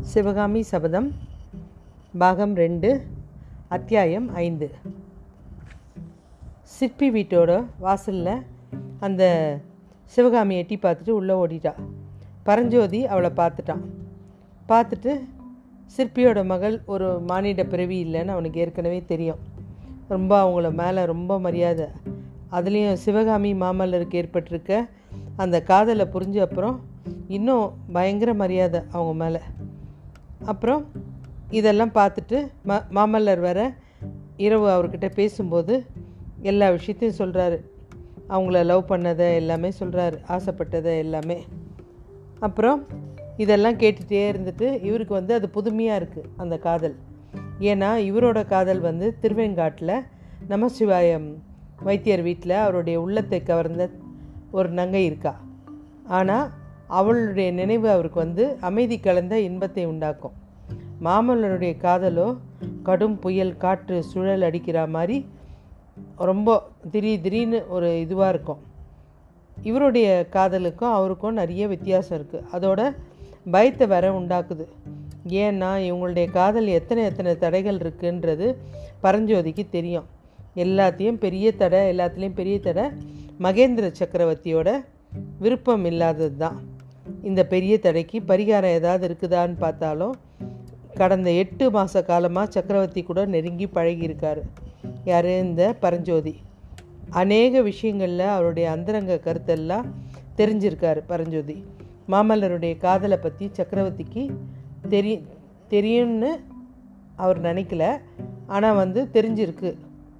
சிவகாமி சபதம் பாகம் ரெண்டு அத்தியாயம் ஐந்து. சிற்பி வீட்டோட வாசலில் அந்த சிவகாமி எட்டி பார்த்துட்டு உள்ளே ஓடிட்டா. பரஞ்சோதி அவளை பார்த்துட்டான். பார்த்துட்டு சிற்பியோட மகள் ஒரு மானிட பிறவி இல்லைன்னு அவனுக்கு ஏற்கனவே தெரியும். ரொம்ப அவங்கள மேலே ரொம்ப மரியாதை. அதுலேயும் சிவகாமி மாமல்லருக்கு ஏற்பட்டிருக்க அந்த காதலை புரிஞ்ச அப்புறம் இன்னும் பயங்கர மரியாதை அவங்க மேலே. அப்புறம் இதெல்லாம் பார்த்துட்டு ம மாமல்லர் வர இரவு அவர்கிட்ட பேசும்போது எல்லா விஷயத்தையும் சொல்கிறாரு அவங்கள லவ் பண்ணதை எல்லாமே சொல்கிறாரு ஆசைப்பட்டதை எல்லாமே. அப்புறம் இதெல்லாம் கேட்டுகிட்டே இருந்துட்டு இவருக்கு வந்து அது புதுமையாக இருக்குது அந்த காதல். ஏன்னா இவரோட காதல் வந்து திருவெங்காட்டில் நமசிவாயம் வைத்தியர் வீட்டில் அவருடைய உள்ளத்தை கவர்ந்த ஒரு நங்கை இருக்கா. ஆனால் அவளுடைய நினைவு அவருக்கு வந்து அமைதி கலந்த இன்பத்தை உண்டாக்கும். மாமல்லருடைய காதலோ கடும் புயல் காற்று சுழல் அடிக்கிற மாதிரி ரொம்ப திடீர் திடீர்னு ஒரு இதுவாக இருக்கும். இவருடைய காதலுக்கும் அவருக்கும் நிறைய வித்தியாசம் இருக்குது அதோட பயத்தை வர உண்டாக்குது. ஏன்னா இவங்களுடைய காதல் எத்தனை எத்தனை தடைகள் இருக்குன்றது பரஞ்சோதிக்கு தெரியும். எல்லாத்தையும் பெரிய தடை எல்லாத்துலேயும் பெரிய தடை மகேந்திர சக்கரவர்த்தியோட விருப்பம் இல்லாதது தான் இந்த பெரிய தடைக்கு பரிகாரம் ஏதாவது இருக்குதான்னு பார்த்தாலும் கடந்த எட்டு மாத காலமாக சக்கரவர்த்தி கூட நெருங்கி பழகியிருக்காரு. யார்? இந்த பரஞ்சோதி. அநேக விஷயங்களில் அவருடைய அந்தரங்க கருத்தெல்லாம் தெரிஞ்சிருக்காரு பரஞ்சோதி. மாமல்லருடைய காதலை பற்றி சக்கரவர்த்திக்கு தெரி தெரியும்னு அவர் நினைக்கல. ஆனால் வந்து தெரிஞ்சிருக்கு.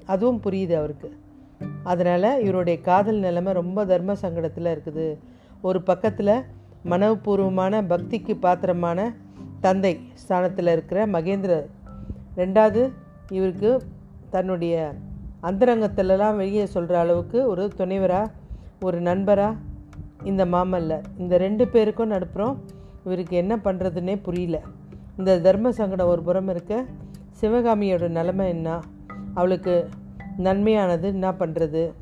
அதுவும் புரியுது அவருக்கு. அதனால் இவருடைய காதல் நிலைமை ரொம்ப தர்ம சங்கடத்தில் இருக்குது. ஒரு பக்கத்தில் மனப்பூர்வமான பக்திக்கு பாத்திரமான தந்தை ஸ்தானத்தில் இருக்கிற மகேந்திர. ரெண்டாவது இவருக்கு தன்னுடைய அந்தரங்கத்திலலாம் வெளியே சொல்கிற அளவுக்கு ஒரு துணைவராக ஒரு நண்பராக இந்த மாமல்லர் இந்த ரெண்டு பேருக்கும் நடுப்புறோம் இவருக்கு என்ன பண்ணுறதுன்னே புரியல. இந்த தர்ம சங்கடம் ஒரு புறம் இருக்க சிவகாமியோட நிலைமை என்ன? அவளுக்கு நன்மையானது என்ன பண்ணுறது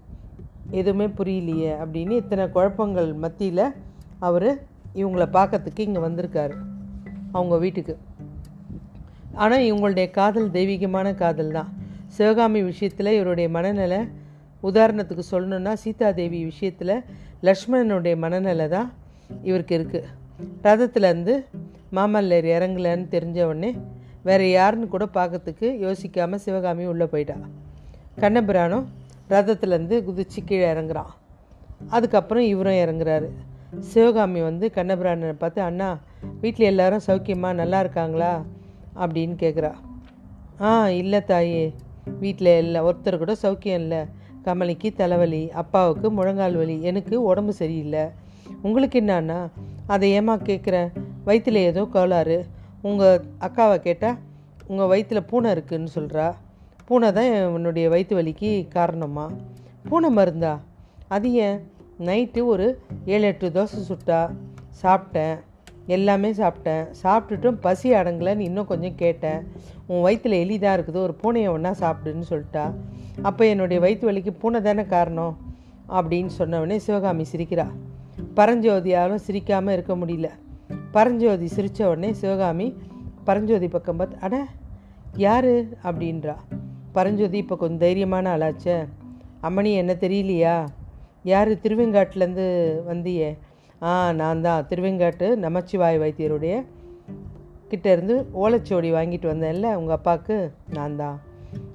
எதுவுமே புரியலையே அப்படின்னு இத்தனை குழப்பங்கள் மத்தியில் அவர் இவங்கள பார்க்கறதுக்கு இங்கே வந்திருக்காரு. அவங்க வீட்டுக்கு. ஆனால் இவங்களுடைய காதல் தெய்வீகமான காதல் தான். சிவகாமி விஷயத்தில் இவருடைய மனநிலை உதாரணத்துக்கு சொல்லணுன்னா சீதாதேவி விஷயத்தில் லக்ஷ்மணனுடைய மனநிலை தான் இவருக்கு இருக்குது ரதத்துலேருந்து மாமல்லர் இறங்கலன்னு தெரிஞ்ச உடனே வேறு யாருன்னு கூட பார்க்கறதுக்கு யோசிக்காமல் சிவகாமி உள்ளே போயிட்டா. கண்ணபிரானும் ரதத்துலேருந்து குதிச்சு கீழே இறங்குறான். அதுக்கப்புறம் இவரும் இறங்குறாரு. சிவகாமி வந்து கண்ணபிராணனை பார்த்து அண்ணா வீட்டில் எல்லாரும் சௌக்கியமாக நல்லா இருக்காங்களா? அப்படின்னு கேட்குறா ஆ இல்லை தாயே. வீட்டில் இல்லை ஒருத்தர் கூட சௌக்கியம் இல்லை. கமலிக்கு தலைவலி அப்பாவுக்கு முழங்கால் வலி எனக்கு உடம்பு சரியில்லை. உங்களுக்கு என்னன்னா அதை ஏமா கேட்குறேன் வயிற்றுல ஏதோ கோளாறு. உங்கள் அக்காவை கேட்டால் உங்கள் வயிற்றில் பூனை இருக்குதுன்னு சொல்கிறா பூனை தான் என்னுடைய வயிற்று வலிக்கு காரணமா பூனை மருந்தா? அது ஏன்? நைட்டு ஒரு ஏழு எட்டு தோசை சுட்டா சாப்பிட்டேன். எல்லாமே சாப்பிட்டேன். சாப்பிட்டுட்டும் பசி அடங்கலைன்னு இன்னும் கொஞ்சம் கேட்டேன். உன் வயிற்றில் எலி தான் இருக்குது ஒரு பூனையை ஒன்றா சாப்பிடுன்னு சொல்லிட்டா. அப்போ என்னுடைய வயிற்று வலிக்கு பூனை தானே காரணம்? அப்படின்னு சொன்னவொடனே சிவகாமி சிரிக்கிறா. பரஞ்சோதியாலும் சிரிக்காமல் இருக்க முடியல. பரஞ்சோதி சிரித்த உடனே சிவகாமி பரஞ்சோதி பக்கம் பார்த்து அட யார்? அப்படின்றா. பரஞ்சோதி இப்போ கொஞ்சம் தைரியமான ஆளாச்சே. அம்மணி என்ன தெரியலையா? யார்? திருவெங்காட்டிலேருந்து வந்தியே. ஆ நான் தான். திருவெங்காட்டு நமச்சிவாய் வைத்தியருடைய கிட்டேருந்து ஓலைச்சோடி வாங்கிட்டு வந்தேன்ல உங்கள் அப்பாவுக்கு நான் தான்.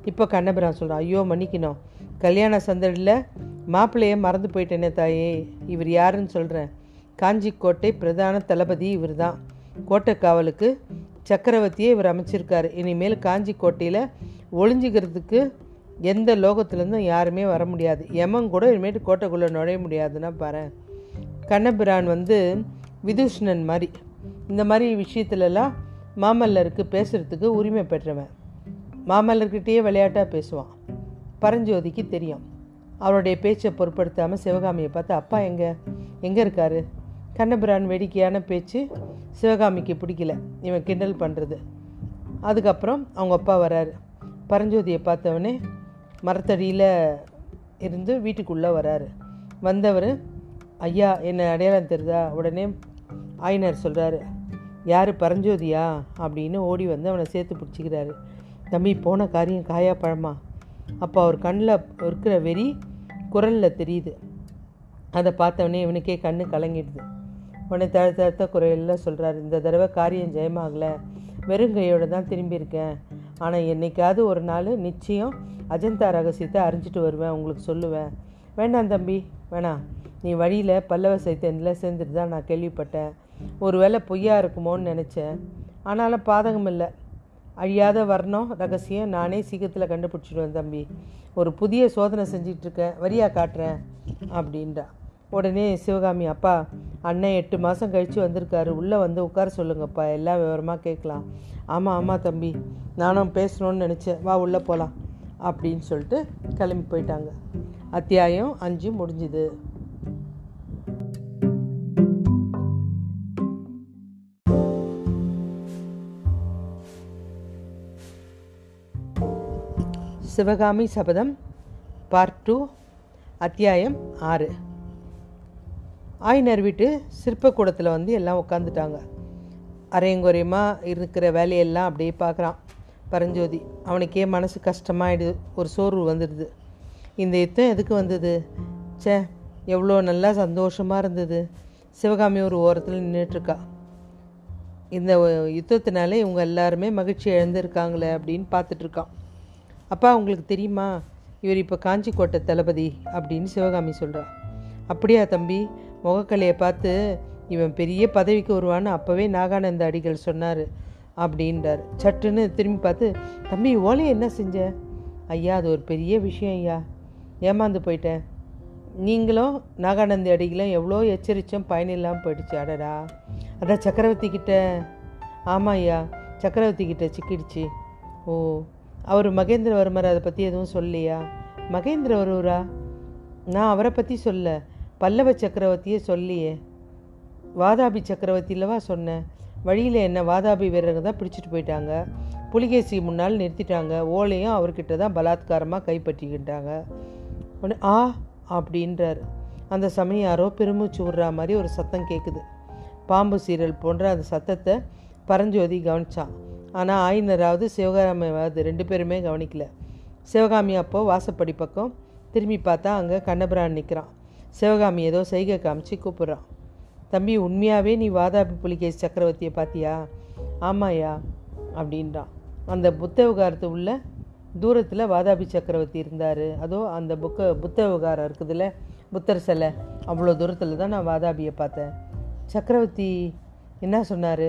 இப்போ கண்ணபிரான் சொல்கிறான் ஐயோ மன்னிக்கணும். கல்யாண சந்தடியில் மாப்பிள்ளையே மறந்து போயிட்டேனே தாயே. இவர் யாருன்னு சொல்கிறேன் காஞ்சிக்கோட்டை பிரதான தளபதி இவர் தான். கோட்டை காவலுக்கு சக்கரவர்த்தியே இவர் அமைச்சிருக்கார். இனிமேல் காஞ்சி கோட்டையில் ஒளிஞ்சிக்கிறதுக்கு எந்த லோகத்துலேருந்தும் யாருமே வர முடியாது. யமன் கூட இனிமேட்டு கோட்டைக்குள்ளே நுழைய முடியாதுன்னா பாரு கண்ணபிரான் வந்து விதுஷ்ணன் மாதிரி. இந்த மாதிரி விஷயத்துலலாம் மாமல்லருக்கு பேசுகிறதுக்கு உரிமை பெற்றவன். மாமல்லர்கிட்டயே விளையாட்டாக பேசுவான். பரஞ்சோதிக்கு தெரியும். அவருடைய பேச்சை பொருட்படுத்தாமல் சிவகாமியை பார்த்து அப்பா எங்கே? எங்கே இருக்காரு? கண்ணபிரான் வேடிக்கையான பேச்சு சிவகாமிக்கு பிடிக்கல. இவன் கிண்டல் பண்ணுறது அதுக்கப்புறம் அவங்க அப்பா வராரு பரஞ்சோதியை பார்த்தவொடனே மரத்தடியில் இருந்து வீட்டுக்குள்ளே வராரு. வந்தவர் ஐயா என்ன அடையாளம் தெரியுதா? உடனே ஆயினார் சொல்கிறாரு யார் பரஞ்சோதியா? அப்படின்னு ஓடி வந்து அவனை சேர்த்து பிடிச்சிக்கிறாரு. தம்பி போன காரியம் காயா பழமா? அப்போ அவர் கண்ணில் இருக்கிற வெறி குரலில் தெரியுது. அதை பார்த்தவொடனே இவனுக்கே கண்ணு கலங்கிடுது. உடனே தழு தழுத்த குரலில் சொல்கிறாரு இந்த தடவை காரியம் ஜெயமாகலை. வெறுங்கையோடு தான் திரும்பியிருக்கேன் ஆனால் என்னைக்காவது ஒரு நாள் நிச்சயம் அஜந்தா ரகசியத்தை அறிஞ்சிட்டு வருவேன் உங்களுக்கு சொல்லுவேன். வேண்டாம் தம்பி வேணாம். நீ வழியில் பல்லவ சைத்தனில் சேர்ந்துட்டு தான் நான் கேள்விப்பட்டேன். ஒருவேளை பொய்யா இருக்குமோன்னு நினச்சேன். ஆனாலும் பாதகம் இல்லை. அழியாத வர்ணம் ரகசியம் நானே சீக்கிரத்தில் கண்டுபிடிச்சிடுவேன் தம்பி. ஒரு புதிய சோதனை செஞ்சிட்ருக்கேன். வரியா காட்டுறேன் அப்படின்றா. உடனே சிவகாமி அப்பா அண்ணன் எட்டு மாதம் கழித்து வந்திருக்காரு. உள்ளே வந்து உட்கார சொல்லுங்கப்பா. எல்லாம் விவரமாக கேட்கலாம். ஆமாம் ஆமாம் தம்பி. நானும் பேசணும்னு நினச்சேன். வா உள்ளே போகலாம் அப்படின்னு சொல்லிட்டு கிளம்பி போயிட்டாங்க. அத்தியாயம் அஞ்சு முடிஞ்சுது. சிவகாமி சபதம் பார்ட் டூ அத்தியாயம் ஆறு. ஆயினர் வீட்டு சிற்பக்கூடத்தில் வந்து எல்லாம் உட்காந்துட்டாங்க அரையங்குறையமாக இருக்கிற வேலையெல்லாம் அப்படியே பார்க்குறான் பரஞ்சோதி அவனுக்கே மனசு கஷ்டமாயிடுது ஒரு சோர்வு வந்துடுது. இந்த யுத்தம் எதுக்கு வந்தது? ச்சே எவ்வளோ நல்லா சந்தோஷமாக இருந்தது. சிவகாமி ஒரு ஓரத்தில் நின்றுட்டுருக்கா இந்த யுத்தத்தினால இவங்க எல்லாருமே மகிழ்ச்சி இழந்திருக்காங்களே அப்படின்னு பார்த்துட்ருக்கான் அப்பா உங்களுக்கு தெரியுமா? இவர் இப்போ காஞ்சிக்கோட்டை தளபதி அப்படின்னு சிவகாமி சொல்கிறா அப்படியா தம்பி முகக்கலையை பார்த்து இவன் பெரிய பதவிக்கு வருவான்னு அப்போவே நாகானந்த அடிகள் சொன்னார். அப்படின்றார். சட்டுன்னு திரும்பி பார்த்து தம்பி ஓலையை என்ன செஞ்ச? ஐயா அது ஒரு பெரிய விஷயம் ஐயா. ஏமாந்து போயிட்டேன். நீங்களும் நாகானந்தி அடிகளும் எவ்வளோ எச்சரிச்சும் பயனில்லாமல் போயிடுச்சு. அடடா. அதான் சக்கரவர்த்தி கிட்ட. ஆமாம் ஐயா. சக்கரவர்த்தி கிட்ட சிக்கிடுச்சு. ஓ அவர் மகேந்திரவர்மர் அதை பற்றி எதுவும் சொல்லலையா? மகேந்திரவர்மரா நான் அவரை பற்றி சொல்ல. பல்லவ சக்கரவர்த்தியே சொல்லியே. வாதாபி சக்கரவர்த்தியிலவா சொன்னேன். வழியில் என்ன வாதாபி வீரர்கள் தான் பிடிச்சிட்டு போயிட்டாங்க. புலிகேசி முன்னால் நிறுத்திட்டாங்க. ஓலையும் அவர்கிட்ட தான் பலாத்காரமாக கைப்பற்றிக்கிட்டாங்க. ஒன்று ஆ அப்படின்றார். அந்த சமயம் யாரோ பெருமூச்சு விடுற மாதிரி ஒரு சத்தம் கேட்குது பாம்பு சீரல் போன்ற அந்த சத்தத்தை பரஞ்சோதி கவனிச்சான் ஆனால் ஆயினராவது சிவகாமியாவது ரெண்டு பேருமே கவனிக்கல. சிவகாமி அப்போ வாசப்படி பக்கம் திரும்பி பார்த்தா அங்கே கண்ணபிரான் நிற்கிறான் சிவகாமி ஏதோ செய்கை காமிச்சு கூப்பிட்றான். தம்பி உண்மையாகவே நீ வாதாபி புலிகேஷ் சக்கரவர்த்தியை பார்த்தியா ஆமாயா அப்படின்றான் அந்த புத்த விகாரத்து உள்ள தூரத்தில் வாதாபி சக்கரவர்த்தி இருந்தார். அதோ அந்த புக்க புத்த விகாரம் இருக்குதுல்ல புத்தர் சிலை அவ்வளோ தூரத்தில் தான் நான் வாதாபியை பார்த்தேன். சக்கரவர்த்தி என்ன சொன்னார்?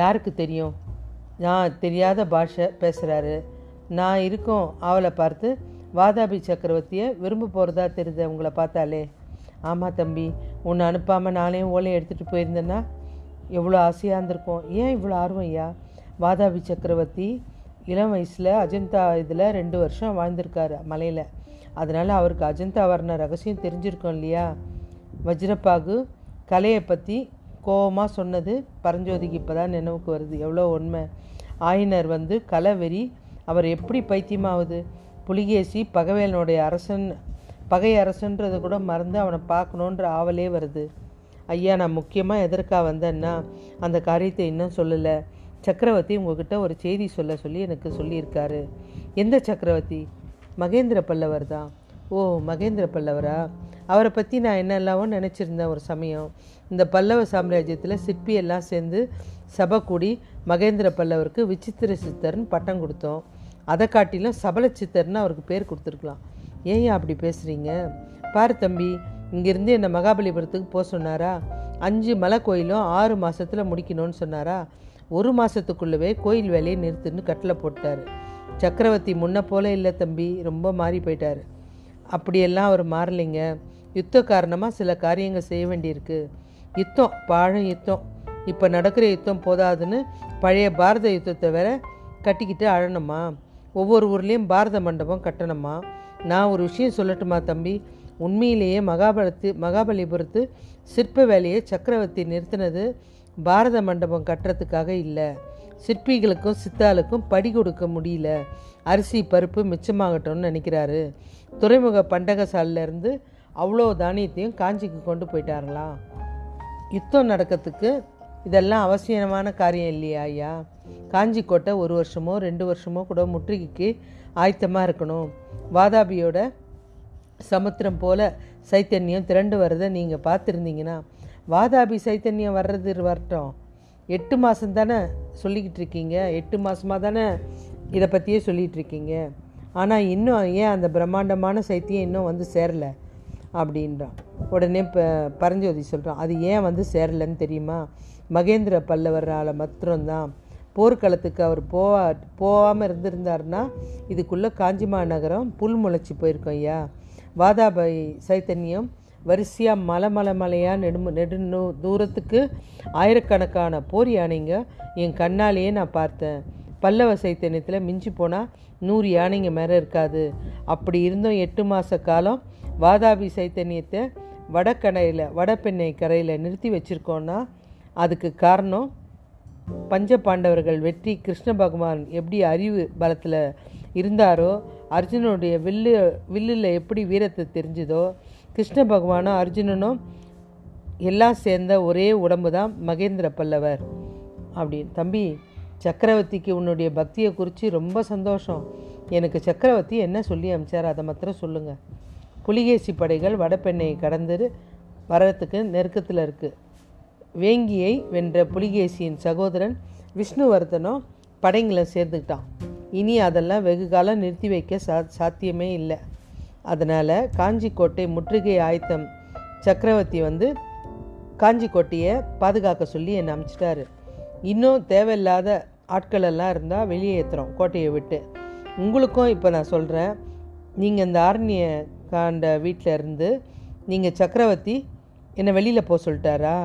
யாருக்கு தெரியும்? நான் தெரியாத பாஷை பேசுகிறாரு நான் இருக்கோம் அவளை பார்த்து வாதாபி சக்கரவர்த்தியை விரும்ப போகிறதா தெரியுது உங்களை பார்த்தாலே. ஆமாம் தம்பி உன்னை அனுப்பாமல் நானே ஓலை எடுத்துகிட்டு போயிருந்தேன்னா எவ்வளோ ஆசையாக இருந்திருக்கும். ஏன் இவ்வளோ ஆர்வம் ஐயா? வாதாபி சக்கரவர்த்தி இளம் வயசில் அஜந்தா இதில் ரெண்டு வருஷம் வாழ்ந்திருக்காரு மலையில். அதனால் அவருக்கு அஜந்தா வர்ண ரகசியம் தெரிஞ்சிருக்கோம் இல்லையா? வஜ்ரப்பாகு கலையை பற்றி கோபமாக சொன்னது பரஞ்சோதிக்கு இப்போ தான் நினைவுக்கு வருது. எவ்வளோ உண்மை. ஆயினர் வந்து கலை வெறி அவர் எப்படி பைத்தியமாகுது புலிகேசி பகவேலனுடைய அரசன் பகை அரசன்றதை கூட மறந்து அவனை பார்க்கணுன்ற ஆவலே வருது. ஐயா நான் முக்கியமாக எதற்காக வந்தேன்னா அந்த காரியத்தை இன்னும் சொல்லலை. சக்கரவர்த்தி உங்ககிட்ட ஒரு செய்தி சொல்ல சொல்லி எனக்கு சொல்லியிருக்காரு. எந்த சக்கரவர்த்தி? மகேந்திர பல்லவர் தான். ஓ மகேந்திர பல்லவரா? அவரை பற்றி நான் என்னெல்லாமோ நினச்சிருந்தேன் ஒரு சமயம். இந்த பல்லவ சாம்ராஜ்யத்தில் சிற்பியெல்லாம் சேர்ந்து சபை கூடி மகேந்திர பல்லவருக்கு விசித்திர சித்தர்னு பட்டம் கொடுத்தோம். அதை காட்டிலும் சபல சித்தர்னு அவருக்கு பேர் கொடுத்துருக்கலாம். ஏன் அப்படி பேசுகிறீங்க பாரு தம்பி இங்கேருந்து என்னை மகாபலிபுரத்துக்கு போக சொன்னாரா? அஞ்சு மலை கோயிலும் ஆறு மாதத்தில் முடிக்கணும்னு சொன்னாரா? ஒரு மாதத்துக்குள்ளவே கோயில் வேலையை நிறுத்துன்னு கட்டில் போட்டார் சக்கரவர்த்தி முன்ன போல இல்லை தம்பி ரொம்ப மாறி போயிட்டார். அப்படியெல்லாம் அவர் மாறலைங்க. யுத்த காரணமாக சில காரியங்கள் செய்ய வேண்டியிருக்கு. யுத்தம் பாழும் யுத்தம். இப்போ நடக்கிற யுத்தம் போதாதுன்னு பழைய பாரத யுத்தத்தை வேற கட்டிக்கிட்டு அழணுமா ஒவ்வொரு ஊர்லேயும் பாரத மண்டபம் கட்டணுமா? நான் ஒரு விஷயம் சொல்லட்டுமா தம்பி? உண்மையிலேயே மகாபலத்து மகாபலிபுரத்து சிற்ப வேலையை சக்கரவர்த்தி நிறுத்தினது பாரத மண்டபம் கட்டுறதுக்காக இல்லை. சிற்பிகளுக்கும் சித்தாளுக்கும் படி கொடுக்க முடியல. அரிசி பருப்பு மிச்சமாகட்டும்னு நினைக்கிறாரு. துறைமுக பண்டகசாலிலேருந்து அவ்வளோ தானியத்தையும் காஞ்சிக்கு கொண்டு போயிட்டாங்களாம் யுத்தம் நடக்கிறதுக்கு இதெல்லாம் அவசியமான காரியம் இல்லையா ஐயா. காஞ்சிக்கோட்டை ஒரு வருஷமோ ரெண்டு வருஷமோ கூட முற்றுகைக்கு ஆயத்தமாக இருக்கணும். வாதாபியோட சமுத்திரம் போல சைத்தன்யம் திரண்டு வர்றதை நீங்கள் பார்த்துருந்தீங்கன்னா வாதாபி சைத்தன்யம் வர்றது வரட்டும். எட்டு மாதம் தானே சொல்லிக்கிட்டு இருக்கீங்க. எட்டு மாதமாக தானே இதை பற்றியே சொல்லிகிட்டு இருக்கீங்க. ஆனால் இன்னும் ஏன் அந்த பிரம்மாண்டமான சைத்தியம் இன்னும் வந்து சேரலை? அப்படின்றான். உடனே இப்போ பரஞ்சோதி சொல்கிறான் அது ஏன் வந்து சேரலைன்னு தெரியுமா? மகேந்திர பல்லவரால் மாத்திரம்தான். போர்க்களத்துக்கு அவர் போவா போகாமல் இருந்திருந்தாருன்னா இதுக்குள்ளே காஞ்சிமா நகரம் புல் முளைச்சி போயிருக்கோம் ஐயா. வாதாபாய் சைத்தன்யம் வரிசையாக மலை மலை மலையாக நெடு நெடு தூரத்துக்கு ஆயிரக்கணக்கான போர் யானைங்க என் கண்ணாலேயே நான் பார்த்தேன். பல்லவ சைத்தன்யத்தில் மிஞ்சி போனால் நூறு யானைங்க மேலே இருக்காது. அப்படி இருந்தும் எட்டு மாத காலம் வாதாபி சைத்தன்யத்தை வடக்கரையில் வடபெண்ணை கரையில் நிறுத்தி வச்சுருக்கோன்னா அதுக்கு காரணம் பஞ்ச பாண்டவர்கள் வெற்றி கிருஷ்ண பகவான் எப்படி அறிவு பலத்தில் இருந்தாரோ அர்ஜுனனுடைய வில்லு வில்லில் எப்படி வீரத்தை தெரிஞ்சுதோ கிருஷ்ண பகவானும் அர்ஜுனனும் எல்லாம் சேர்ந்த ஒரே உடம்பு தான் மகேந்திர பல்லவர். அப்படின்னு தம்பி சக்கரவர்த்திக்கு உன்னுடைய பக்தியை குறித்து ரொம்ப சந்தோஷம். எனக்கு சக்கரவர்த்தி என்ன சொல்லி அமிச்சார் அதை மாத்திரம் சொல்லுங்கள் புலிகேசி படைகள் வடபெண்ணையை கடந்து வரத்துக்கு நெருக்கத்தில் இருக்குது வேங்கியை வென்ற புலிகேசியின் சகோதரன் விஷ்ணுவர்தனும் படைங்களை சேர்ந்துக்கிட்டான் இனி அதெல்லாம் வெகு காலம் நிறுத்தி வைக்க சா சாத்தியமே இல்லை. அதனால் காஞ்சிக்கோட்டை முற்றுகை ஆயத்தம் சக்கரவர்த்தி வந்து காஞ்சிக்கோட்டையை பாதுகாக்க சொல்லி என்னை அனுப்பிச்சிட்டாரு இன்னும் தேவையில்லாத ஆட்களெல்லாம் இருந்தால் வெளியே ஏற்றுறோம் கோட்டையை விட்டு. உங்களுக்கும் இப்போ நான் சொல்கிறேன் நீங்கள் இந்த ஆரணியை காண்ட வீட்டில் இருந்து நீங்கள் சக்கரவர்த்தி என்னை வெளியில் போக சொல்லிட்டாரா?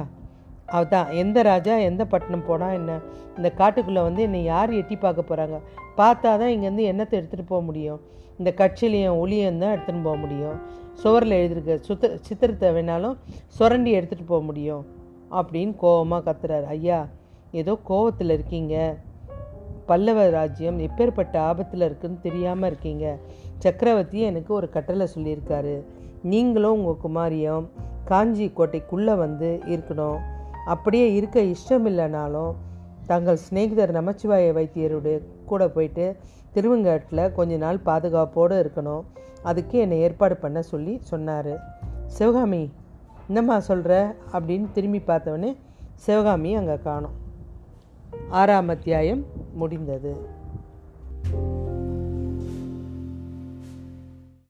அவதான் எந்த ராஜா எந்த பட்டணம் போனால் என்ன? இந்த காட்டுக்குள்ளே வந்து என்னை யார் எட்டி பார்க்க போகிறாங்க பார்த்தா தான் இங்கேருந்து எண்ணத்தை எடுத்துகிட்டு போக முடியும்? இந்த கட்சிலையும் ஒளியும் தான் எடுத்துகிட்டு போக முடியும்? சுவரில் எழுதிருக்க சுத்த சித்திரத்தை வேணாலும் சுரண்டி எடுத்துகிட்டு போக முடியும்? அப்படின்னு கோபமாக கத்துறாரு. ஐயா ஏதோ கோவத்தில் இருக்கீங்க. பல்லவ ராஜ்யம் எப்பேற்பட்ட ஆபத்தில் இருக்குன்னு தெரியாமல் இருக்கீங்க. சக்கரவர்த்தி எனக்கு ஒரு கட்டளை சொல்லியிருக்காரு. நீங்களும் உங்கள் குமாரியும் காஞ்சி கோட்டைக்குள்ளே வந்து இருக்கணும். அப்படியே இருக்க இஷ்டம் இல்லைனாலும் தங்கள் சிநேகிதர் நமச்சிவாய வைத்தியருடைய கூட போயிட்டு திருவங்காட்டில் கொஞ்ச நாள் பாதுகாப்போடு இருக்கணும். அதுக்கு என்னை ஏற்பாடு பண்ண சொல்லி சொன்னார். சிவகாமி என்னம்மா சொல்கிற அப்படின்னு திரும்பி பார்த்தவொடனே சிவகாமி அங்கே காணும். ஆறாம் அத்தியாயம் முடிந்தது.